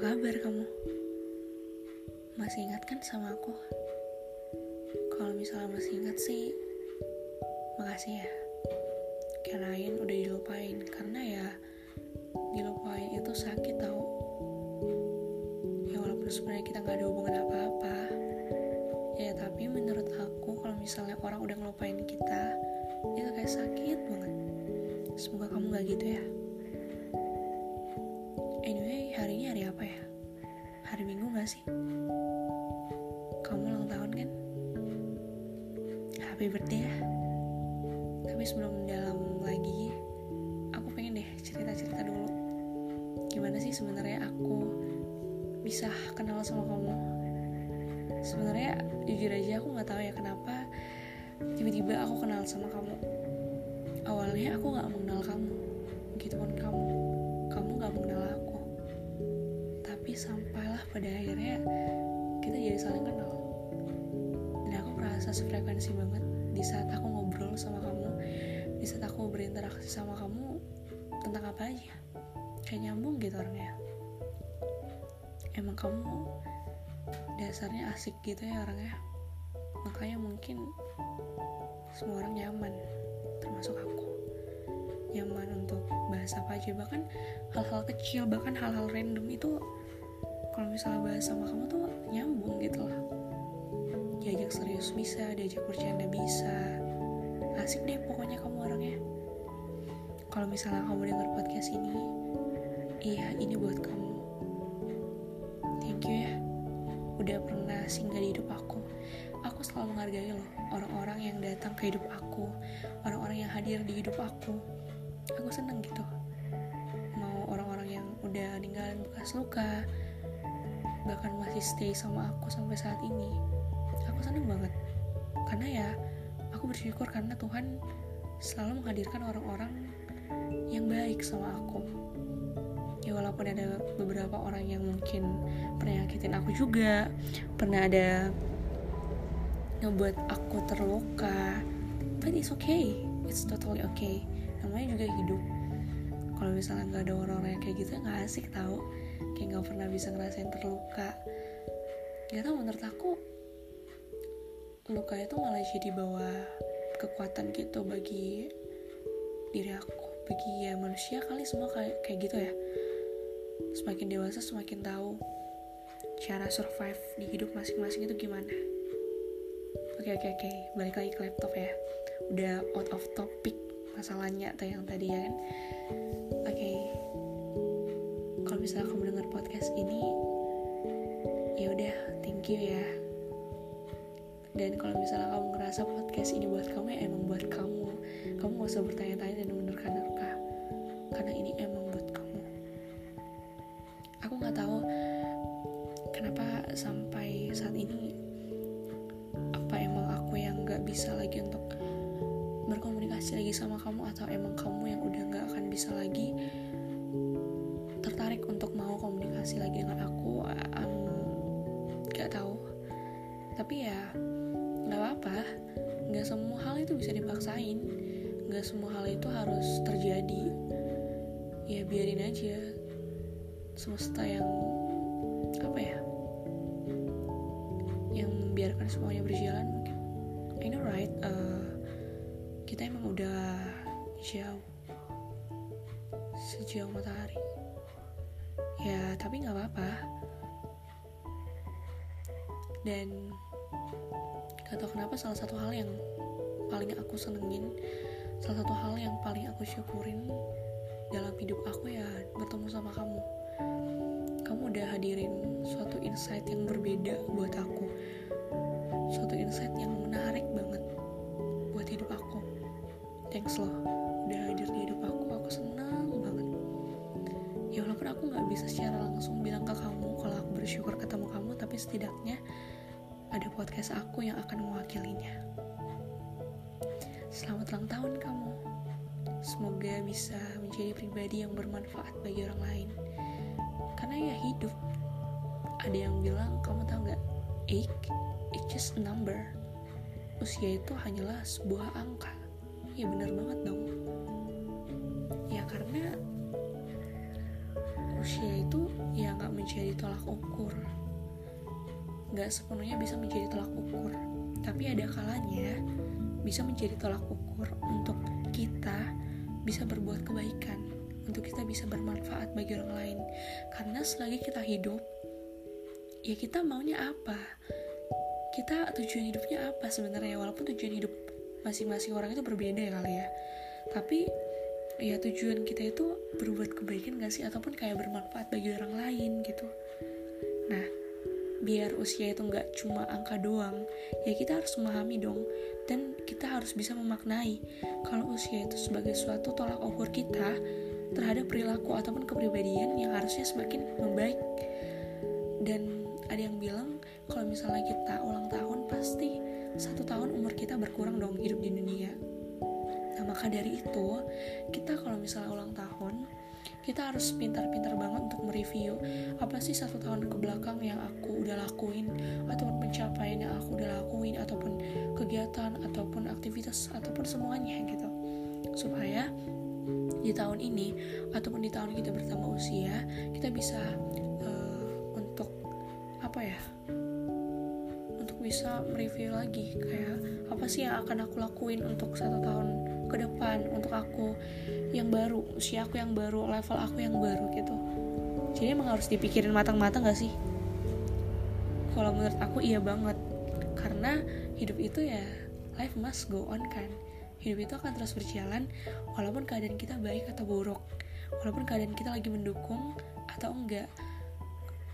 kabar kamu? Masih ingat kan sama aku? Kalau misalnya masih ingat sih, makasih ya. Kirain udah dilupain, karena ya dilupain itu sakit tau. Ya walaupun sebenarnya kita nggak ada hubungan apa-apa, ya tapi menurut aku kalau misalnya orang udah ngelupain kita, itu kayak sakit banget. Semoga kamu nggak gitu ya. Anyway, hari ini hari apa ya? Hari Minggu gak sih? Kamu ulang tahun kan? Happy birthday ya. Tapi sebelum dalam lagi, aku pengen deh cerita-cerita dulu. Gimana sih sebenarnya aku bisa kenal sama kamu? Sebenarnya jujur aja aku nggak tahu ya kenapa tiba-tiba aku kenal sama kamu. Awalnya aku nggak mengenal kamu, begitupun kamu, kamu pada akhirnya kita jadi saling kenal. Dan aku merasa sefrekuensi banget di saat aku ngobrol sama kamu di saat aku berinteraksi sama kamu tentang apa aja. Kayak nyambung gitu orangnya. Emang kamu dasarnya asik gitu ya orangnya. Makanya mungkin semua orang nyaman termasuk aku. Nyaman untuk bahas apa aja bahkan hal-hal kecil bahkan hal-hal random itu kalau misalnya bahas sama kamu tuh nyambung gitu lah. Diajak serius bisa diajak bercanda bisa. Asik deh pokoknya kamu orangnya. Kalau misalnya kamu denger podcast ini iya ini buat kamu. Thank you ya. Udah pernah singgah di hidup aku. Aku selalu menghargai loh orang-orang yang datang ke hidup aku. Orang-orang yang hadir di hidup aku. Aku seneng gitu. Mau orang-orang yang udah ninggalin bekas luka bahkan masih stay sama aku sampai saat ini. Aku seneng banget. Karena ya aku bersyukur karena Tuhan selalu menghadirkan orang-orang yang baik sama aku. Ya walaupun ada beberapa orang yang mungkin pernah nyakitin aku juga pernah ada ngebuat aku terluka but it's okay. It's totally okay. Namanya juga hidup. Kalau misalnya nggak ada orang-orang yang kayak gitu nggak asik tau kayak nggak pernah bisa ngerasain terluka. Nggak tau menurut aku luka itu malah jadi bawa kekuatan gitu bagi diri aku bagi ya manusia kali semua kayak kayak gitu ya. Semakin dewasa semakin tahu cara survive di hidup masing-masing itu gimana. Oke oke oke. Balik lagi ke laptop ya. Udah out of topic masalahnya atau yang tadi ya kan? Oke. okay. Kalau misalnya kamu dengar podcast ini ya udah thank you ya. Dan kalau misalnya kamu ngerasa podcast ini buat kamu ya emang buat kamu. Kamu gak usah bertanya-tanya dan tapi ya nggak apa-apa. Nggak semua hal itu bisa dipaksain. Nggak semua hal itu harus terjadi. Ya biarin aja. Semesta yang apa ya yang membiarkan semuanya berjalan mungkin. I know right? Uh, kita emang udah jauh. Sejauh matahari. Ya tapi nggak apa-apa. Dan gak tau kenapa salah satu hal yang paling aku senengin salah satu hal yang paling aku syukurin dalam hidup aku ya bertemu sama kamu. Kamu udah hadirin suatu insight yang berbeda buat aku. Suatu insight yang menarik banget buat hidup aku. Thanks loh aku yang akan mewakilinya. Selamat ulang tahun kamu. Semoga bisa menjadi pribadi yang bermanfaat bagi orang lain. Karena ya hidup. Ada yang bilang kamu tahu nggak? Age it's just a number. Usia itu hanyalah sebuah angka. Ya benar banget dong. Ya karena usia itu ya nggak menjadi tolak ukur nggak sepenuhnya bisa menjadi tolak ukur. Tapi ada kalanya bisa menjadi tolak ukur untuk kita bisa berbuat kebaikan untuk kita bisa bermanfaat bagi orang lain. Karena selagi kita hidup ya kita maunya apa? Kita tujuan hidupnya apa sebenarnya? Walaupun tujuan hidup masing-masing orang itu berbeda ya kali ya. Tapi ya tujuan kita itu berbuat kebaikan gak sih? Ataupun kayak bermanfaat bagi orang lain gitu. Nah biar usia itu nggak cuma angka doang ya kita harus memahami dong. Dan kita harus bisa memaknai kalau usia itu sebagai suatu tolak ukur kita terhadap perilaku ataupun kepribadian yang harusnya semakin membaik. Dan ada yang bilang kalau misalnya kita ulang tahun pasti satu tahun umur kita berkurang dong hidup di dunia. Nah maka dari itu kita kalau misalnya ulang tahun kita harus pintar-pintar banget untuk mereview apa sih satu tahun ke belakang yang aku udah lakuin ataupun pencapaian yang aku udah lakuin ataupun kegiatan ataupun aktivitas ataupun semuanya gitu. Supaya di tahun ini ataupun di tahun kita bertambah usia kita bisa uh, untuk apa ya untuk bisa mereview lagi kayak apa sih yang akan aku lakuin untuk satu tahun ke depan untuk aku yang baru usia aku yang baru level aku yang baru gitu. Jadi emang harus dipikirin matang-matang gak sih? Kalau menurut aku iya banget. Karena hidup itu ya life must go on kan. Hidup itu akan terus berjalan walaupun keadaan kita baik atau buruk. Walaupun keadaan kita lagi mendukung atau enggak.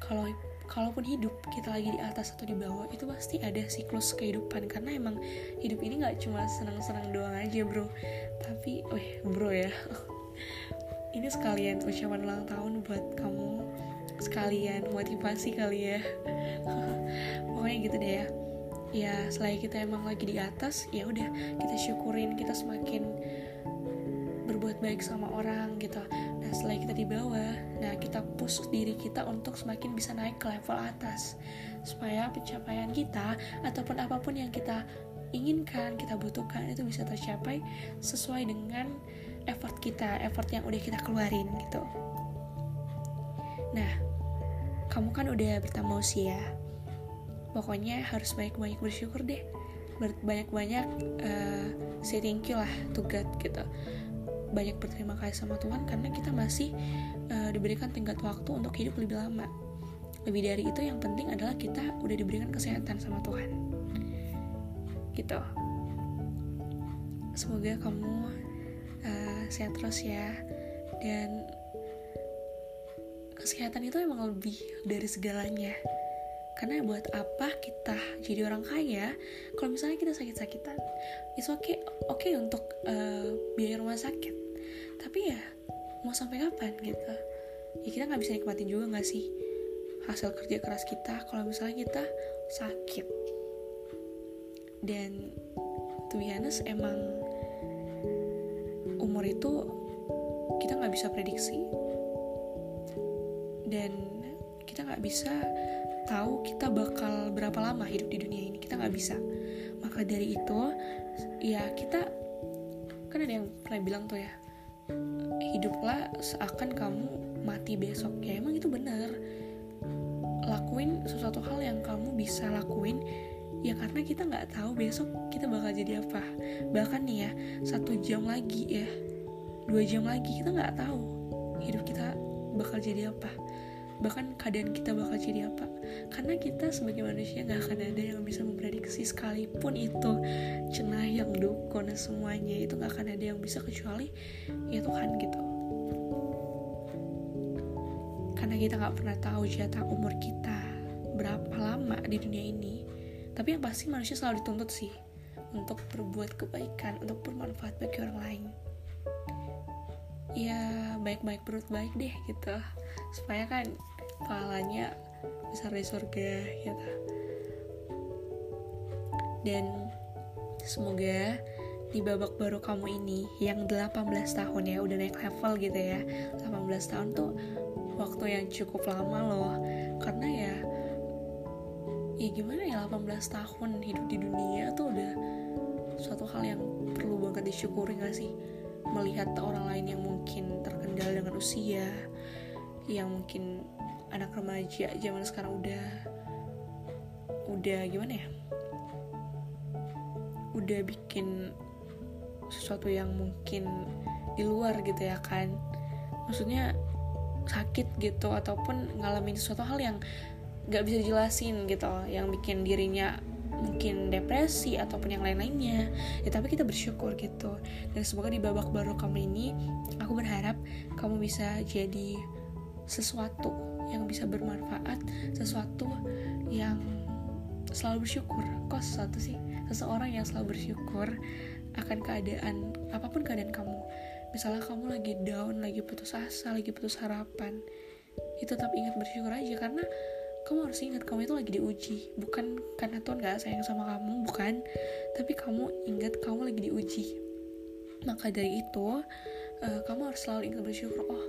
Kalau kalaupun hidup kita lagi di atas atau di bawah itu pasti ada siklus kehidupan. Karena emang hidup ini nggak cuma senang-senang doang aja bro. Tapi weh bro ya. Ini sekalian ucapan ulang tahun buat kamu. Sekalian motivasi kali ya. Pokoknya gitu deh ya. Ya selain kita emang lagi di atas ya udah kita syukurin kita semakin berbuat baik sama orang gitu Nah setelah kita di bawah, nah kita push diri kita untuk semakin bisa naik ke level atas supaya pencapaian kita ataupun apa pun yang kita inginkan, kita butuhkan itu bisa tercapai sesuai dengan effort kita, effort yang udah kita keluarin gitu. Nah, kamu kan udah bertambah usia. Pokoknya harus banyak-banyak bersyukur deh. Banyak-banyak uh, say thank you lah to gitu banyak berterima kasih sama Tuhan karena kita masih uh, diberikan tingkat waktu untuk hidup lebih lama. Lebih dari itu yang penting adalah kita udah diberikan kesehatan sama Tuhan. Gitu. Semoga kamu uh, sehat terus ya dan kesehatan itu emang lebih dari segalanya karena buat apa kita jadi orang kaya kalau misalnya kita sakit-sakitan oke okay, oke okay untuk uh, biaya rumah sakit tapi ya mau sampai kapan gitu? Ya kita nggak bisa nikmatin juga nggak sih hasil kerja keras kita kalau misalnya kita sakit? Dan to be emang umur itu kita nggak bisa prediksi. Dan kita nggak bisa tahu kita bakal berapa lama hidup di dunia ini. Kita nggak bisa. Maka dari itu ya kita kan ada yang pernah bilang tuh ya hiduplah seakan kamu mati besok. Ya emang itu benar. Lakuin sesuatu hal yang kamu bisa lakuin ya karena kita nggak tahu besok kita bakal jadi apa. Bahkan nih ya satu jam lagi ya dua jam lagi kita nggak tahu hidup kita bakal jadi apa. Bahkan keadaan kita bakal jadi apa. Karena kita sebagai manusia nggak akan ada yang bisa memprediksi sekalipun itu cenah yang dukun semuanya. Itu nggak akan ada yang bisa kecuali ya Tuhan gitu karena kita nggak pernah tahu jatah umur kita berapa lama di dunia ini. Tapi yang pasti manusia selalu dituntut sih untuk berbuat kebaikan untuk bermanfaat bagi orang lain. Ya baik-baik perut baik deh gitu. Supaya kan pahalanya besar di surga gitu. Dan semoga di babak baru kamu ini yang 18 tahun ya udah naik level gitu ya. 18 tahun tuh waktu yang cukup lama loh. Karena ya ya gimana ya 18 tahun hidup di dunia tuh udah suatu hal yang perlu banget disyukuri gak sih? Melihat orang lain yang mungkin terkendala dengan usia yang mungkin anak remaja zaman sekarang udah udah gimana ya? Udah bikin sesuatu yang mungkin di luar gitu ya kan. Maksudnya sakit gitu ataupun ngalamin sesuatu hal yang nggak bisa dijelasin gitu yang bikin dirinya mungkin depresi ataupun yang lain-lainnya. Ya tapi kita bersyukur gitu. Dan semoga di babak baru kamu ini aku berharap kamu bisa jadi sesuatu yang bisa bermanfaat sesuatu yang selalu bersyukur. Kok sesuatu sih? Seseorang yang selalu bersyukur akan keadaan apa pun keadaan kamu misalnya kamu lagi down lagi putus asa lagi putus harapan itu tetap ingat bersyukur aja karena kamu harus ingat kamu itu lagi diuji. Bukan karena Tuhan gak sayang sama kamu bukan. Tapi kamu ingat kamu lagi diuji. Maka dari itu uh, kamu harus selalu ingat bersyukur oh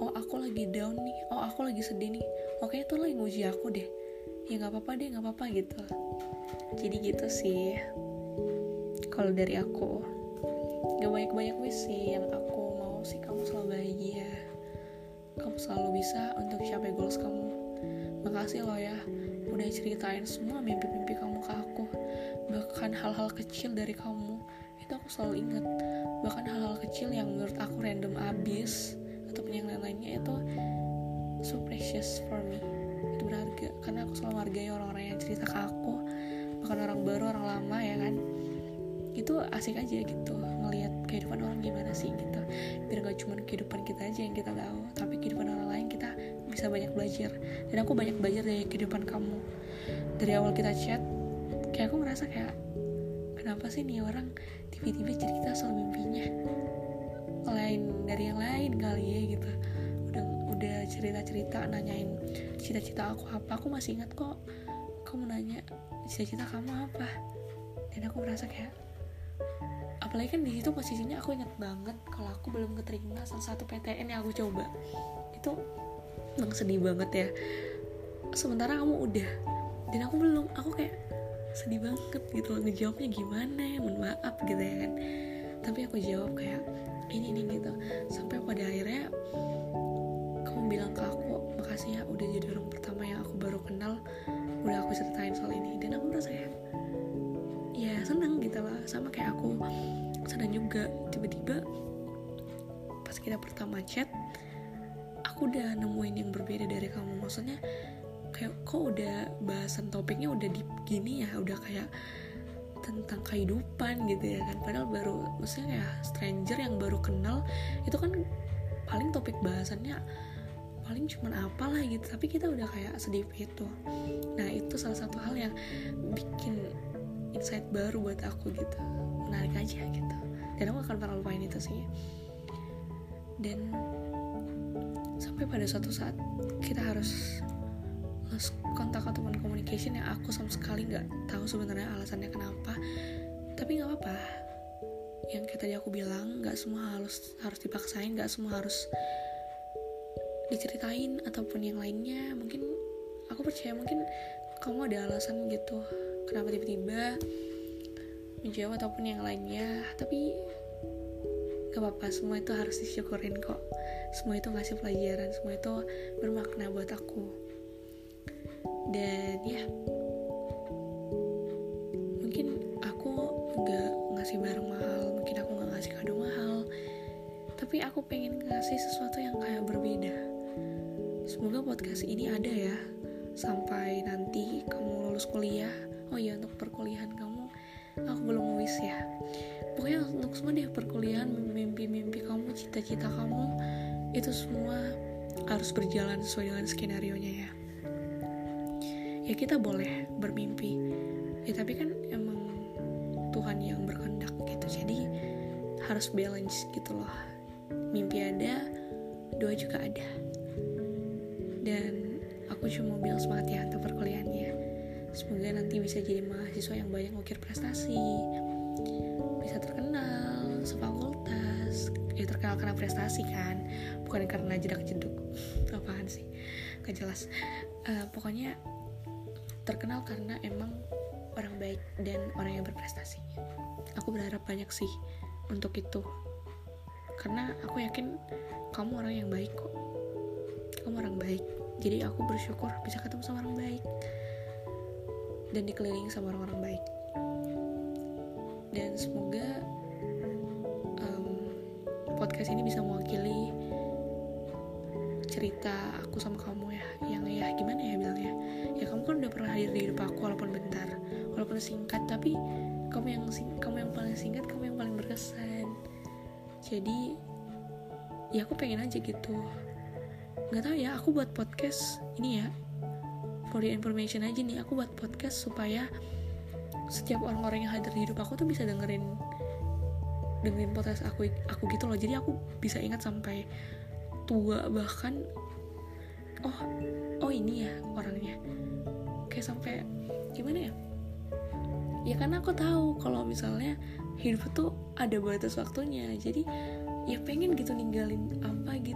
oh aku lagi down nih oh aku lagi sedih nih oke itu lagi nguji aku deh. Ya nggak apa-apa deh nggak apa-apa gitu. Jadi gitu sih kalau dari aku gak banyak-banyak wis sih yang aku mau sih. Kamu selalu bahagia. Kamu selalu bisa untuk capai goals kamu. Makasih loh ya udah ceritain semua mimpi-mimpi kamu ke aku. Bahkan hal-hal kecil dari kamu itu aku selalu ingat. Bahkan hal-hal kecil yang menurut aku random abis ataupun yang lain-lainnya itu so precious for me. Itu berharga karena aku selalu menghargai orang-orang yang cerita ke aku. Bahkan orang baru orang lama ya kan itu asik aja gitu ngelihat kehidupan orang gimana sih gitu. Biar gak cuma kehidupan kita aja yang kita tahu tapi kehidupan orang lain kita bisa banyak belajar. Dan aku banyak belajar dari kehidupan kamu. Dari awal kita chat kayak aku ngerasa kayak kenapa sih nih orang tiba-tiba cerita soal mimpinya? Lain dari yang lain kali ya gitu. Udah udah cerita-cerita nanyain cita-cita aku apa. Aku masih ingat kok kamu nanya cita-cita kamu apa? Dan aku merasa kayak apalagi kan di situ posisinya aku inget banget kalau aku belum keterima salah satu PTN yang aku coba. Itu emang sedih banget ya. Sementara kamu udah. Dan aku belum aku kayak sedih banget gitu loh ngejawabnya gimana ya mohon maaf gitu ya kan. Tapi aku jawab kayak ini nih gitu. Sampai pada akhirnya kamu bilang ke aku makasih ya udah jadi orang pertama yang aku baru kenal udah aku ceritain soal ini. Dan aku merasa kayak ya seneng gitu lah. Sama kayak aku senang juga tiba-tiba pas kita pertama chat aku udah nemuin yang berbeda dari kamu. Maksudnya kayak kok udah bahasan topiknya udah di gini ya udah kayak tentang kehidupan gitu ya kan. Padahal baru maksudnya ya stranger yang baru kenal itu kan paling topik bahasannya paling cuman apalah gitu. Tapi kita udah kayak sedih itu. Nah itu salah satu hal yang bikin insight baru buat aku gitu. Menarik aja gitu dan aku akan pernah lupain itu sih. Dan sampai pada suatu saat kita harus lost kontak ataupun communication yang aku sama sekali nggak tahu sebenarnya alasannya kenapa. Tapi nggak apa-apa. Yang kayak tadi aku bilang nggak semua harus harus dipaksain nggak semua harus diceritain ataupun yang lainnya. Mungkin aku percaya mungkin kamu ada alasan gitu. Kenapa tiba-tiba menjawab ataupun yang lainnya. Tapi gak apa-apa semua itu harus disyukurin kok. Semua itu ngasih pelajaran semua itu bermakna buat aku. Dan ya mungkin aku nggak ngasih barang mahal mungkin aku nggak ngasih kado mahal. Tapi aku pengen ngasih sesuatu yang kayak berbeda. Semoga podcast ini ada ya sampai nanti kamu lulus kuliah. Oh iya untuk perkuliahan kamu aku belum wis ya. Pokoknya untuk semua deh perkuliahan mimpi-mimpi kamu cita-cita kamu itu semua harus berjalan sesuai dengan skenario nya ya. Ya kita boleh bermimpi. Ya tapi kan emang Tuhan yang berkehendak gitu jadi harus balance gitu loh. Mimpi ada doa juga ada. Dan aku cuma bilang semangat ya untuk perkuliahannya semoga nanti bisa jadi mahasiswa yang banyak ngukir prestasi. Bisa terkenal sefakultas ya terkenal karena prestasi kan. Bukan karena jedak jeduk. Apaan sih? Gak jelas. Uh, pokoknya terkenal karena emang orang baik dan orang yang berprestasi. Aku berharap banyak sih untuk itu. Karena aku yakin kamu orang yang baik kok. Kamu orang baik. Jadi aku bersyukur bisa ketemu sama orang baik dan dikelilingi sama orang-orang baik. Dan semoga um, podcast ini bisa mewakili cerita aku sama kamu ya. Yang ya gimana ya bilangnya? Ya kamu kan udah pernah hadir di hidup aku walaupun bentar walaupun singkat tapi kamu yang kamu yang paling singkat kamu yang paling berkesan. Jadi ya aku pengen aja gitu. Nggak tahu ya aku buat podcast ini ya for the information aja nih aku buat podcast supaya setiap orang-orang yang hadir di hidup aku tuh bisa dengerin dengerin podcast aku aku gitu loh. Jadi aku bisa ingat sampai tua bahkan oh oh ini ya orangnya. Kayak sampai gimana ya? Ya karena aku tahu kalau misalnya hidup tuh ada batas waktunya. Jadi ya pengen gitu ninggalin apa gitu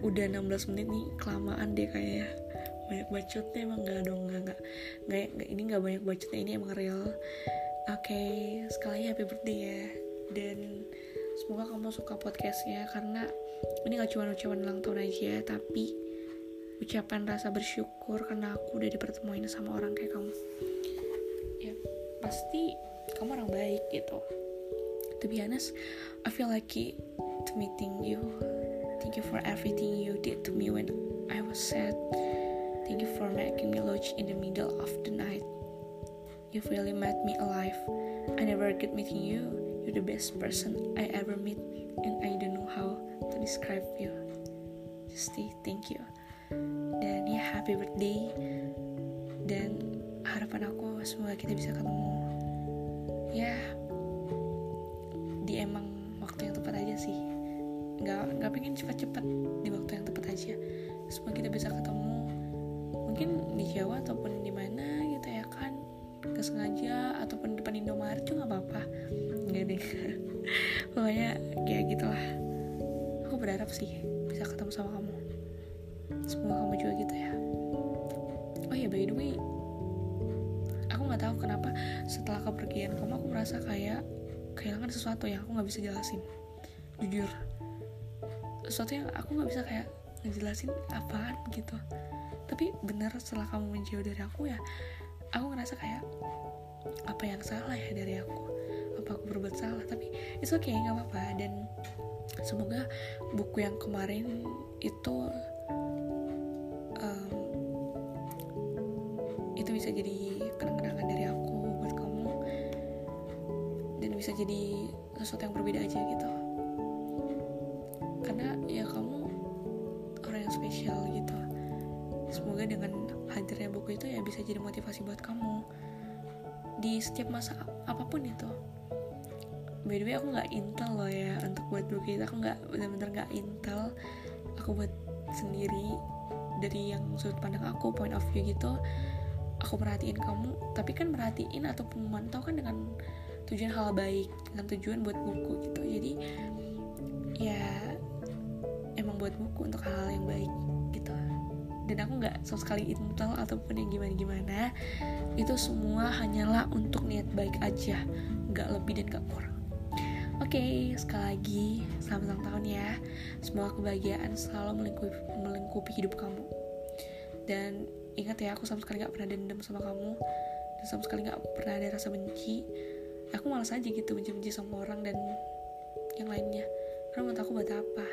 udah 16 menit nih kelamaan deh kayaknya. Banyak bacotnya emang gak dong nggak nggak nggak ini nggak banyak bacotnya ini emang real. Oke okay, sekali happy birthday ya. Dan semoga kamu suka podcastnya karena ini gak cuma ucapan ulang tahun aja tapi ucapan rasa bersyukur karena aku udah dipertemuin sama orang kayak kamu. Pasti kamu orang baik gitu. To be honest I feel lucky to meeting you thank you for everything you did to me when I was sad. Thank you for making me lodge in the middle of the night. You've really made me alive. I never get meeting you. You're the best person I ever meet and I don't know how to describe you. Just say thank you. Dan ya happy birthday. Dan harapan aku semoga kita bisa ketemu. Ya di emang waktu yang tepat aja sih nggak nggak pengen cepat-cepat di waktu yang tepat aja. Semoga kita bisa ketemu mungkin di Jawa ataupun di mana gitu ya kan. Nggak sengaja ataupun depan Indomaret juga nggak apa-apa. Nggak deh. Pokoknya kayak gitulah. Aku berharap sih bisa ketemu sama kamu. Semoga kamu juga gitu ya. Oh ya by the way nggak tahu kenapa setelah kepergian kamu aku merasa kayak kehilangan sesuatu yang aku nggak bisa jelasin. Jujur sesuatu yang aku nggak bisa kayak ngejelasin apaan gitu. Tapi bener setelah kamu menjauh dari aku ya aku ngerasa kayak apa yang salah ya dari aku? Apa aku berbuat salah? Tapi itu oke okay, nggak apa-apa. Dan semoga buku yang kemarin itu um, itu bisa jadi kenang-kenangan dari aku buat kamu. Dan bisa jadi sesuatu yang berbeda hadirnya buku itu ya bisa jadi motivasi buat kamu. Di setiap masa apa pun itu. By the way aku nggak intel loh ya untuk buat buku itu. Aku nggak bener-bener nggak intel. Aku buat sendiri dari yang sudut pandang aku point of view gitu. Aku perhatiin kamu tapi kan merhatiin atau memantau kan dengan tujuan hal baik dengan tujuan buat buku gitu. Jadi ya emang buat buku untuk hal, -hal yang baik dan aku nggak sama sekali intel ataupun yang gimana gimana itu semua hanyalah untuk niat baik aja nggak lebih dan nggak kurang. Oke, okay, sekali lagi selamat ulang tahun ya. Semoga kebahagiaan selalu melingkupi, melingkupi hidup kamu. Dan ingat ya aku sama sekali gak pernah dendam sama kamu. Dan sama sekali gak pernah ada rasa benci. Aku malas aja gitu benci-benci sama orang dan yang lainnya. Karena menurut aku buat apa?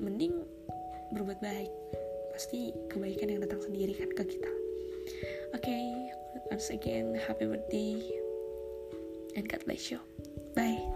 Mending berbuat baik pasti kebaikan yang datang sendiri kan ke kita. Oke okay, once again happy birthday and God bless you. Bye